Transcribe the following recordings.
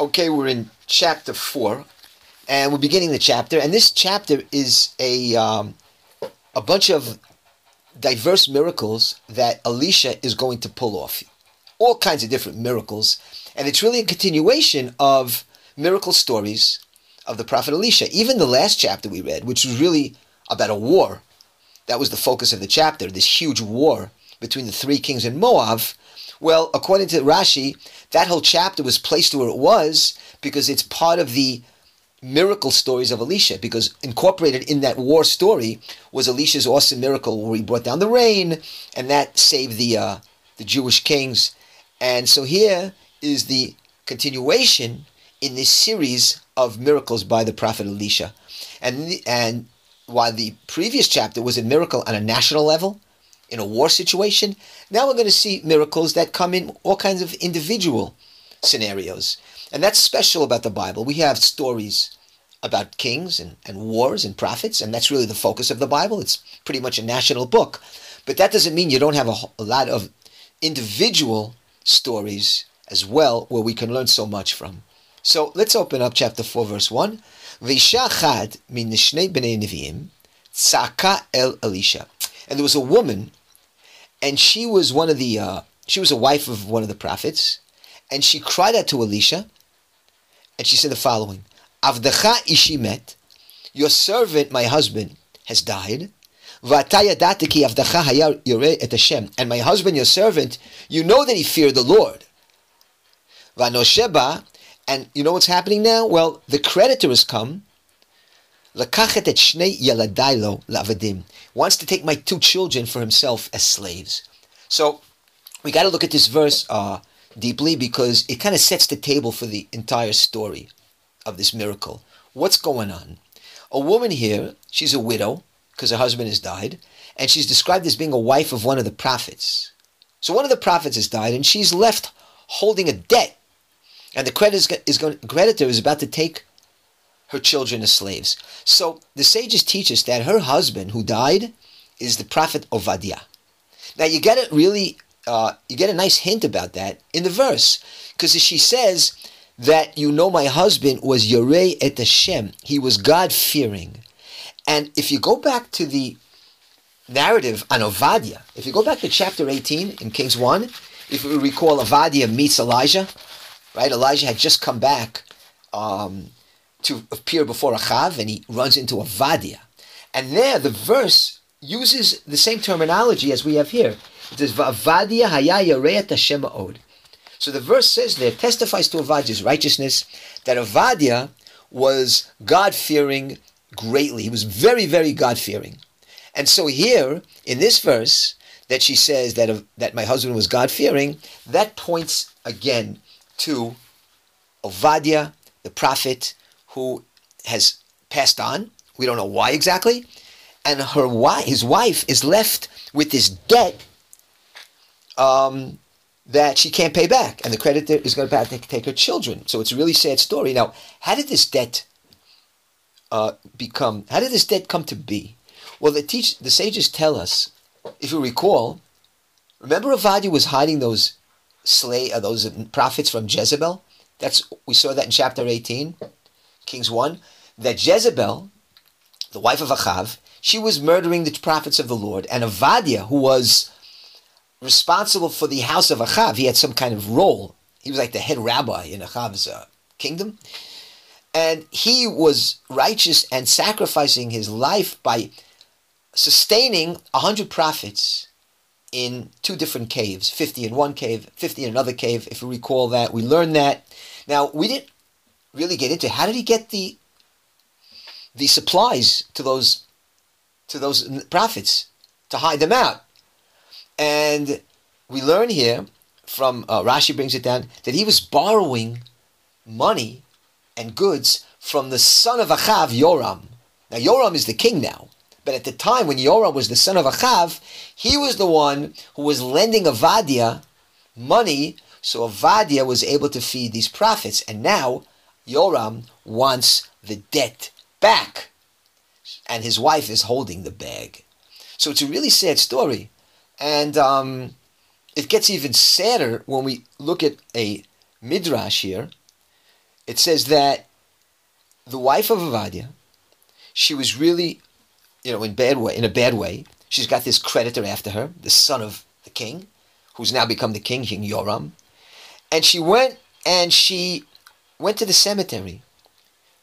Okay, we're in chapter four, and we're beginning the chapter. And this chapter is a um, a bunch of diverse miracles that Elisha is going to pull off. All kinds of different miracles, and it's really a continuation of miracle stories of the prophet Elisha. Even the last chapter we read, which was really about a war, that was the focus of the chapter. This huge war between the three kings and Moab. Well, according to Rashi, that whole chapter was placed where it was because it's part of the miracle stories of Elisha. Because incorporated in that war story was Elisha's awesome miracle where he brought down the rain, and that saved the uh, the Jewish kings. And so here is the continuation in this series of miracles by the prophet Elisha, and and while the previous chapter was a miracle on a national level in a war situation. Now we're going to see miracles that come in all kinds of individual scenarios. And that's special about the Bible. We have stories about kings and, and wars and prophets, and that's really the focus of the Bible. It's pretty much a national book. But that doesn't mean you don't have a, a lot of individual stories as well where we can learn so much from. So let's open up chapter 4, verse 1. V'isha min b'nei nevi'im tzaka el Elisha. And there was a woman and she was one of the uh, she was a wife of one of the prophets, and she cried out to Elisha, and she said the following: "Avdecha ishimet, your servant, my husband, has died." And my husband, your servant, you know that he feared the Lord. And you know what's happening now? Well, the creditor has come wants to take my two children for himself as slaves. So we got to look at this verse uh, deeply because it kind of sets the table for the entire story of this miracle. What's going on? A woman here, she's a widow because her husband has died, and she's described as being a wife of one of the prophets. So one of the prophets has died, and she's left holding a debt, and the creditor is going, creditor is about to take her children as slaves. So the sages teach us that her husband, who died, is the prophet Ovadia. Now you get it really, uh, you get a nice hint about that in the verse, because she says that you know my husband was Yorei et Hashem. He was God fearing, and if you go back to the narrative on Ovadia, if you go back to chapter eighteen in Kings one, if we recall, Ovadia meets Elijah, right? Elijah had just come back. Um, to appear before Achav, and he runs into Ovadia. And there, the verse uses the same terminology as we have here. It says, Va'avadia haya Hashem od. So the verse says there, testifies to Avadia's righteousness, that Avadia was God-fearing greatly. He was very, very God-fearing. And so here, in this verse, that she says that, that my husband was God-fearing, that points again to Ovadia, the prophet, who has passed on. We don't know why exactly. And her wife, his wife, is left with this debt um, that she can't pay back, and the creditor is going to have to take her children. So it's a really sad story. Now, how did this debt uh, become? How did this debt come to be? Well, the teach the sages tell us, if you recall, remember Avadia was hiding those slay uh, those prophets from Jezebel. That's we saw that in chapter eighteen. Kings 1, that Jezebel, the wife of Achav, she was murdering the prophets of the Lord, and Avadia, who was responsible for the house of Achav, he had some kind of role. He was like the head rabbi in Achav's uh, kingdom. And he was righteous and sacrificing his life by sustaining a hundred prophets in two different caves 50 in one cave 50 in another cave if you recall that we learned that now we didn't really get into how did he get the the supplies to those to those prophets to hide them out. And we learn here from uh, Rashi brings it down that he was borrowing money and goods from the son of Achav, Yoram. Now Yoram is the king now, but at the time when Yoram was the son of Achav, he was the one who was lending Avadia money, so Avadia was able to feed these prophets. And now Yoram wants the debt back, and his wife is holding the bag. So it's a really sad story, and um, it gets even sadder when we look at a midrash here. it says that the wife of Avadia, she was really, you know, in bad way, in a bad way. She's got this creditor after her, the son of the king, who's now become the king, King Yoram. And she went and she went to the cemetery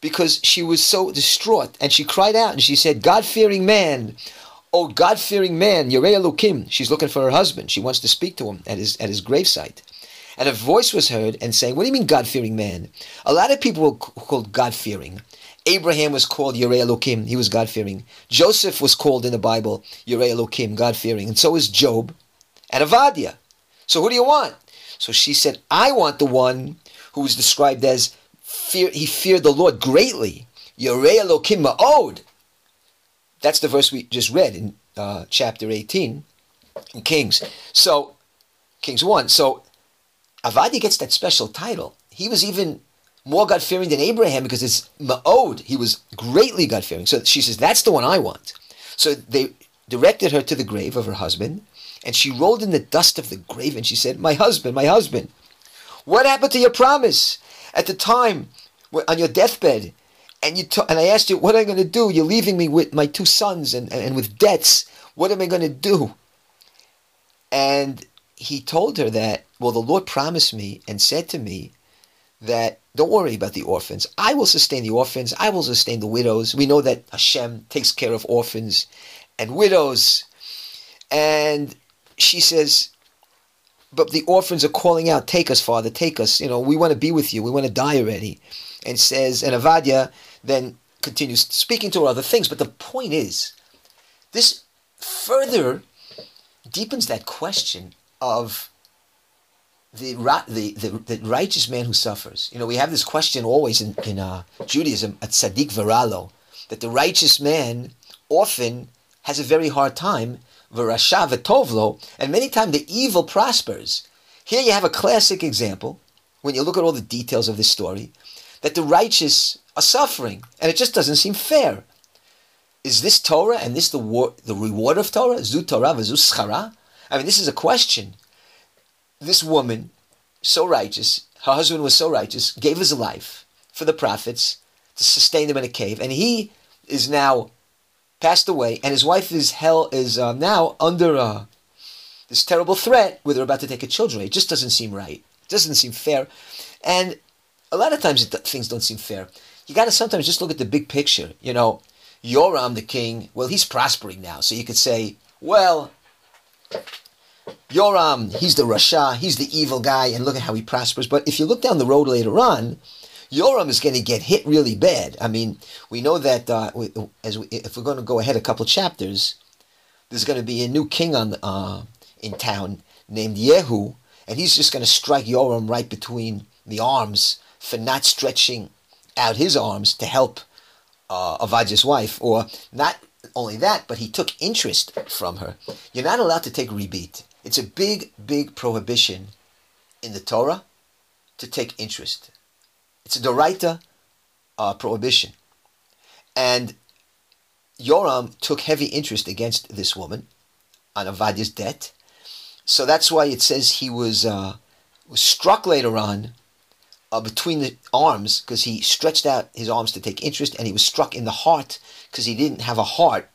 because she was so distraught and she cried out and she said, God fearing man, oh God fearing man, Yerei Elokim. She's looking for her husband. She wants to speak to him at his, at his gravesite. And a voice was heard and saying, What do you mean God fearing man? A lot of people were called God fearing. Abraham was called Yerei Elokim. He was God fearing. Joseph was called in the Bible Yerei Elokim, God fearing. And so is Job and Avadia. So who do you want? So she said, I want the one who was described as fear, he feared the Lord greatly. Elokim ma'od. That's the verse we just read in uh, chapter 18 in Kings. So, Kings 1. So, Avadia gets that special title. He was even more God fearing than Abraham because it's Ma'od. He was greatly God fearing. So she says, That's the one I want. So they directed her to the grave of her husband, and she rolled in the dust of the grave and she said, My husband, my husband, what happened to your promise at the time on your deathbed? And you t- and I asked you, What am I going to do? You're leaving me with my two sons and, and with debts. What am I going to do? And he told her that, Well, the Lord promised me and said to me that don't worry about the orphans. I will sustain the orphans. I will sustain the widows. We know that Hashem takes care of orphans and widows. And she says, but the orphans are calling out, take us, Father, take us. You know, we want to be with you. We want to die already. And says, and Avadia then continues speaking to her other things. But the point is, this further deepens that question of the, the, the, the, righteous man who suffers. You know, we have this question always in, in uh, Judaism, at Tzaddik Veralo, that the righteous man often has a very hard time v'rasha v'tovlo, and many times the evil prospers. Here you have a classic example, when you look at all the details of this story, that the righteous are suffering, and it just doesn't seem fair. Is this Torah and this the, war, the reward of Torah? Zu Torah v'zu schara? I mean, this is a question. This woman, so righteous, her husband was so righteous, gave his life for the prophets to sustain them in a cave, and he is now passed away, and his wife is hell is uh, now under uh, this terrible threat where they're about to take a children. It just doesn't seem right. It doesn't seem fair, and a lot of times it, things don't seem fair. You got to sometimes just look at the big picture. You know, Yoram the king. Well, he's prospering now, so you could say, well. Yoram, he's the Rasha, he's the evil guy, and look at how he prospers. But if you look down the road later on, Yoram is going to get hit really bad. I mean, we know that uh, as we, if we're going to go ahead a couple chapters, there's going to be a new king on uh, in town named Yehu, and he's just going to strike Yoram right between the arms for not stretching out his arms to help uh, Avadia's wife, or not only that, but he took interest from her. You're not allowed to take ribbit. It's a big, big prohibition in the Torah to take interest. It's a Doraita uh, prohibition. And Yoram took heavy interest against this woman on Avadia's debt. So that's why it says he was, uh, was struck later on uh, between the arms because he stretched out his arms to take interest and he was struck in the heart because he didn't have a heart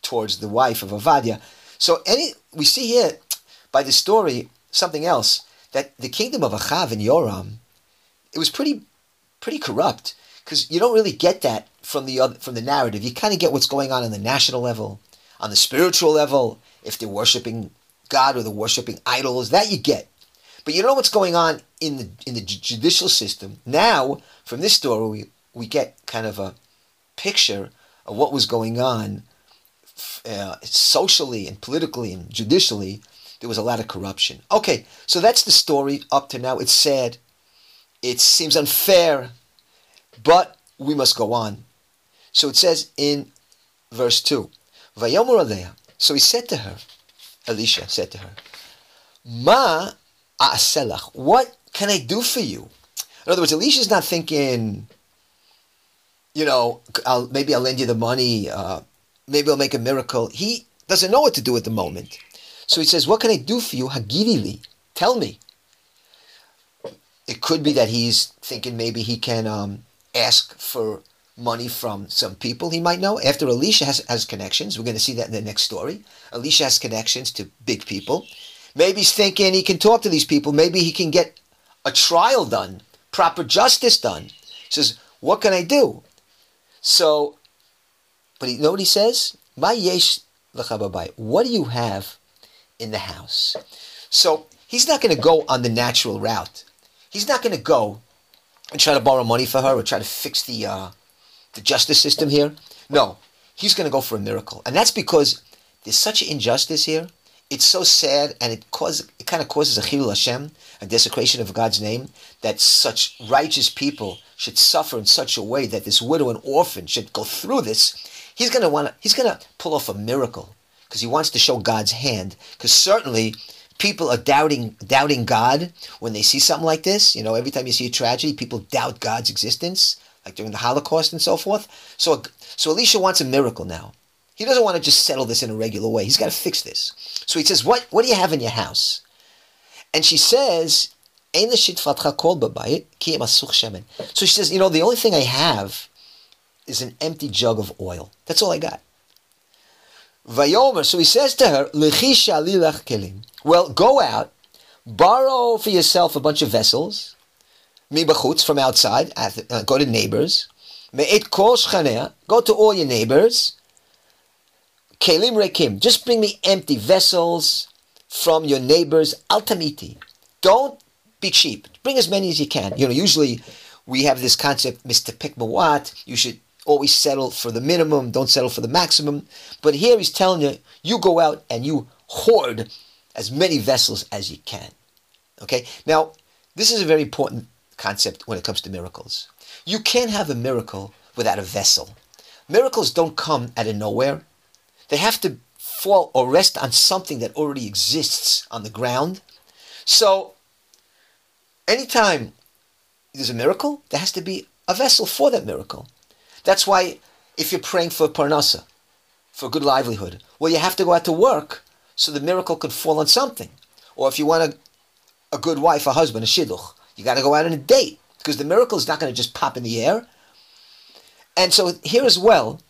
towards the wife of Avadia. So any we see here by the story something else that the kingdom of Achav and Yoram it was pretty pretty corrupt because you don't really get that from the other, from the narrative. You kind of get what's going on on the national level, on the spiritual level, if they're worshiping God or they're worshiping idols, that you get. But you don't know what's going on in the in the judicial system. Now, from this story, we, we get kind of a picture of what was going on uh, socially and politically and judicially. There was a lot of corruption. Okay, so that's the story up to now. It's sad. It seems unfair, but we must go on. So it says in verse 2, Vayomer So he said to her, Elisha said to her, Ma a'aselach, what can I do for you? In other words, Elisha's not thinking, you know, I'll, maybe I'll lend you the money, uh, maybe I'll make a miracle. He doesn't know what to do at the moment. So he says, what can I do for you? Hagirili, tell me. It could be that he's thinking maybe he can um, ask for money from some people he might know. After Elisha has, has connections, we're going to see that in the next story. Elisha has connections to big people. Maybe he's thinking he can talk to these people. Maybe he can get a trial done, proper justice done. He says, What can I do? So, but you know what he says? My yesh lechababai. What do you have in the house? So he's not going to go on the natural route. He's not going to go and try to borrow money for her or try to fix the uh, the justice system here. No, he's going to go for a miracle, and that's because there's such injustice here. It's so sad, and it causes it kind of causes a chilul Hashem, a desecration of God's name, that such righteous people should suffer in such a way that this widow and orphan should go through this. He's going to want to. He's going to pull off a miracle because he wants to show God's hand. Because certainly people are doubting doubting God when they see something like this. You know, every time you see a tragedy, people doubt God's existence, like during the Holocaust and so forth. So, so Elisha wants a miracle now. He doesn't want to just settle this in a regular way. He's got to fix this. So he says, "What what do you have in your house?" And she says, So she says, "You know, the only thing I have is an empty jug of oil. That's all I got." Vayomer. So he says to her, "Lechisha lilach kelim." Well, go out, borrow for yourself a bunch of vessels, mibachutz from outside, uh, go to neighbors, me'et kol shchanea, go to all your neighbors, kelim rekim, just bring me empty vessels from your neighbors, altamiti. Don't be cheap. Bring as many as you can. You know, usually we have this concept, Mr. Pikmawat, you should always settle for the minimum, don't settle for the maximum. But here he's telling you, you go out and you hoard as many vessels as you can. Okay? Now, this is a very important concept when it comes to miracles. You can't have a miracle without a vessel. Miracles don't come out of nowhere. They have to fall or rest on something that already exists on the ground. So, anytime there's a miracle, there has to be a vessel for that miracle. That's why if you're praying for parnasa, for good livelihood, well, you have to go out to work so the miracle could fall on something. Or if you want a, a good wife, a husband, a shidduch, you got to go out on a date because the miracle is not going to just pop in the air. And so here as well,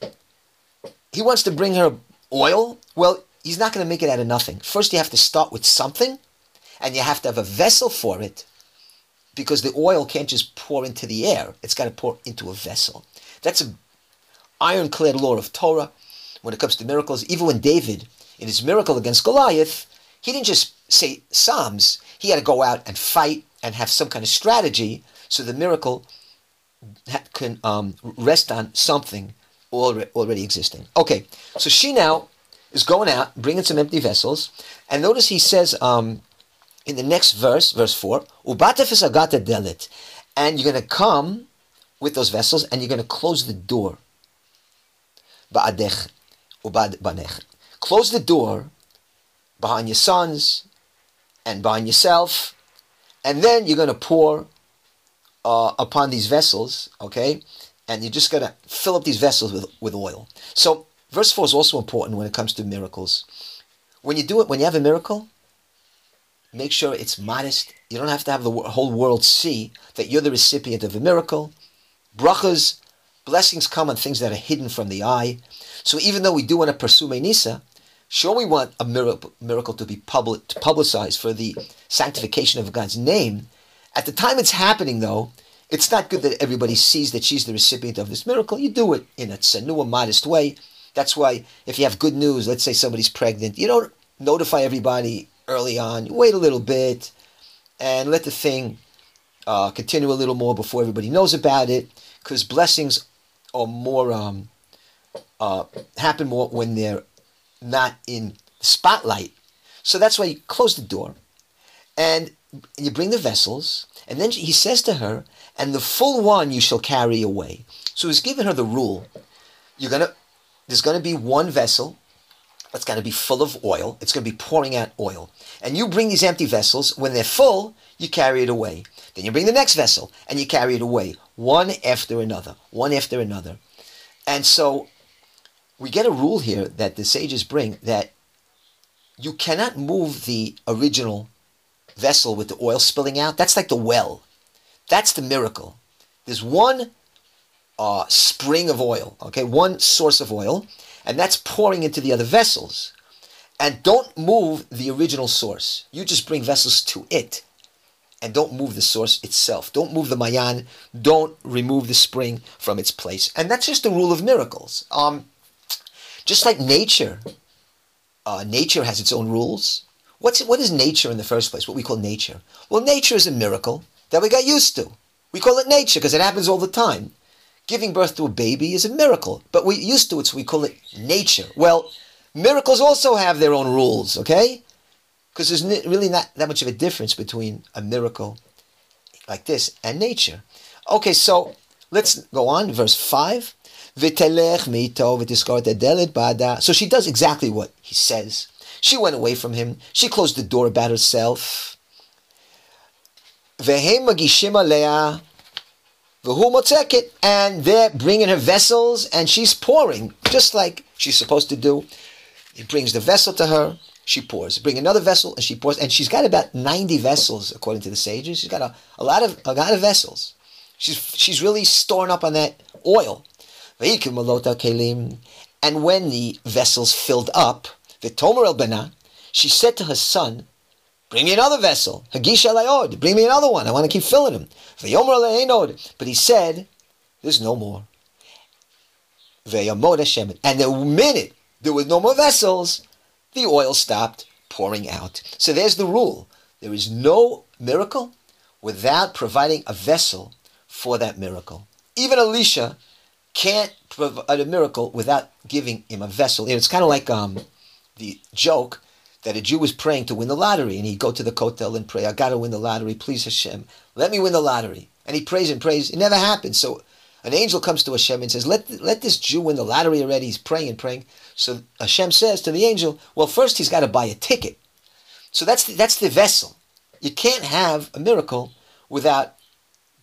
he wants to bring her oil. Well, he's not going to make it out of nothing. First, you have to start with something, and you have to have a vessel for it because the oil can't just pour into the air. It's got to pour into a vessel. That's an ironclad law of Torah when it comes to miracles. Even when David in his miracle against Goliath, he didn't just say Psalms. He had to go out and fight and have some kind of strategy so the miracle can um, rest on something already existing. Okay, so she now is going out, bringing some empty vessels, and notice he says um, in the next verse, verse 4, Ubatefis delit, and you're going to come with those vessels and you're going to close the door. Ba'adech, banech close the door behind your sons and behind yourself, and then you're going to pour uh, upon these vessels, okay? And you're just going to fill up these vessels with, with oil. So, verse 4 is also important when it comes to miracles. When you do it, when you have a miracle, make sure it's modest. You don't have to have the whole world see that you're the recipient of a miracle. Brachas, blessings come on things that are hidden from the eye. So even though we do want to pursue Menisa, Sure, we want a miracle, miracle to be public, to publicized for the sanctification of God's name. At the time it's happening, though, it's not good that everybody sees that she's the recipient of this miracle. You do it in a tsanua, modest way. That's why if you have good news, let's say somebody's pregnant, you don't notify everybody early on. You wait a little bit and let the thing uh, continue a little more before everybody knows about it, because blessings are more um, uh, happen more when they're not in spotlight. So that's why you close the door and you bring the vessels. And then he says to her, and the full one you shall carry away. So he's giving her the rule. You're gonna there's gonna be one vessel that's gonna be full of oil. It's gonna be pouring out oil. And you bring these empty vessels, when they're full, you carry it away. Then you bring the next vessel and you carry it away, one after another, one after another. And so we get a rule here that the sages bring that you cannot move the original vessel with the oil spilling out. That's like the well. That's the miracle. There's one uh, spring of oil, okay, one source of oil, and that's pouring into the other vessels. And don't move the original source. You just bring vessels to it. And don't move the source itself. Don't move the mayan. Don't remove the spring from its place. And that's just the rule of miracles. Um, just like nature, uh, nature has its own rules. What's what is nature in the first place? What we call nature? Well, nature is a miracle that we got used to. We call it nature because it happens all the time. Giving birth to a baby is a miracle, but we used to it, so we call it nature. Well, miracles also have their own rules, okay? Because there's really not that much of a difference between a miracle like this and nature. Okay, so let's go on. Verse 5. So she does exactly what he says. She went away from him. She closed the door about herself. And they're bringing her vessels and she's pouring, just like she's supposed to do. He brings the vessel to her, she pours. Bring another vessel and she pours. And she's got about 90 vessels, according to the sages. She's got a, a lot of a lot of vessels. She's she's really storing up on that oil. And when the vessels filled up, el she said to her son, Bring me another vessel. Bring me another one. I want to keep filling them. But he said, There's no more. And the minute there were no more vessels, the oil stopped pouring out. So there's the rule. There is no miracle without providing a vessel for that miracle. Even Elisha can't provide a miracle without giving him a vessel. It's kind of like um, the joke that a Jew was praying to win the lottery, and he'd go to the kotel and pray, I gotta win the lottery, please Hashem, let me win the lottery. And he prays and prays, it never happens. So an angel comes to Hashem and says, let, let this Jew win the lottery already. He's praying and praying. So Hashem says to the angel, well, first he's got to buy a ticket. So that's the, that's the vessel. You can't have a miracle without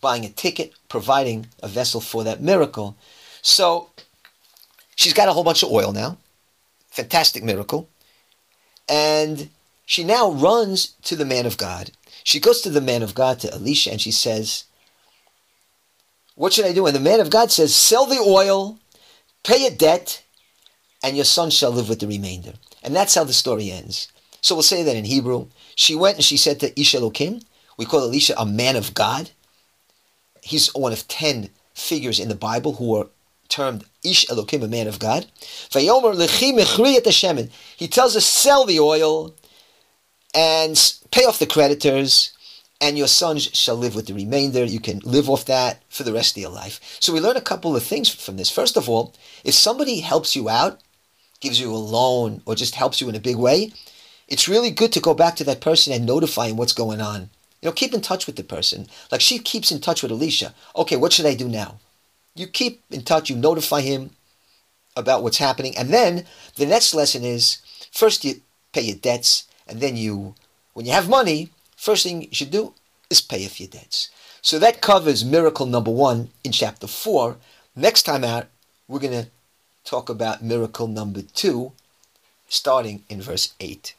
buying a ticket, providing a vessel for that miracle. So she's got a whole bunch of oil now. Fantastic miracle. And she now runs to the man of God. She goes to the man of God, to Elisha, and she says, What should I do? And the man of God says, Sell the oil, pay a debt, and your son shall live with the remainder. And that's how the story ends. So we'll say that in Hebrew. She went and she said to Ish Elokim, we call Elisha a man of God. He's one of ten figures in the Bible who are termed Ish Elokim, a man of God. He tells us, sell the oil and pay off the creditors, and your sons shall live with the remainder. You can live off that for the rest of your life. So we learn a couple of things from this. First of all, if somebody helps you out, gives you a loan, or just helps you in a big way, it's really good to go back to that person and notify him what's going on. You know, keep in touch with the person. Like she keeps in touch with Elisha. Okay, what should I do now? You keep in touch, you notify him about what's happening. And then the next lesson is first you pay your debts, and then you, when you have money, first thing you should do is pay off your debts. So that covers miracle number one in chapter four. Next time out, we're going to talk about miracle number two, starting in verse 8.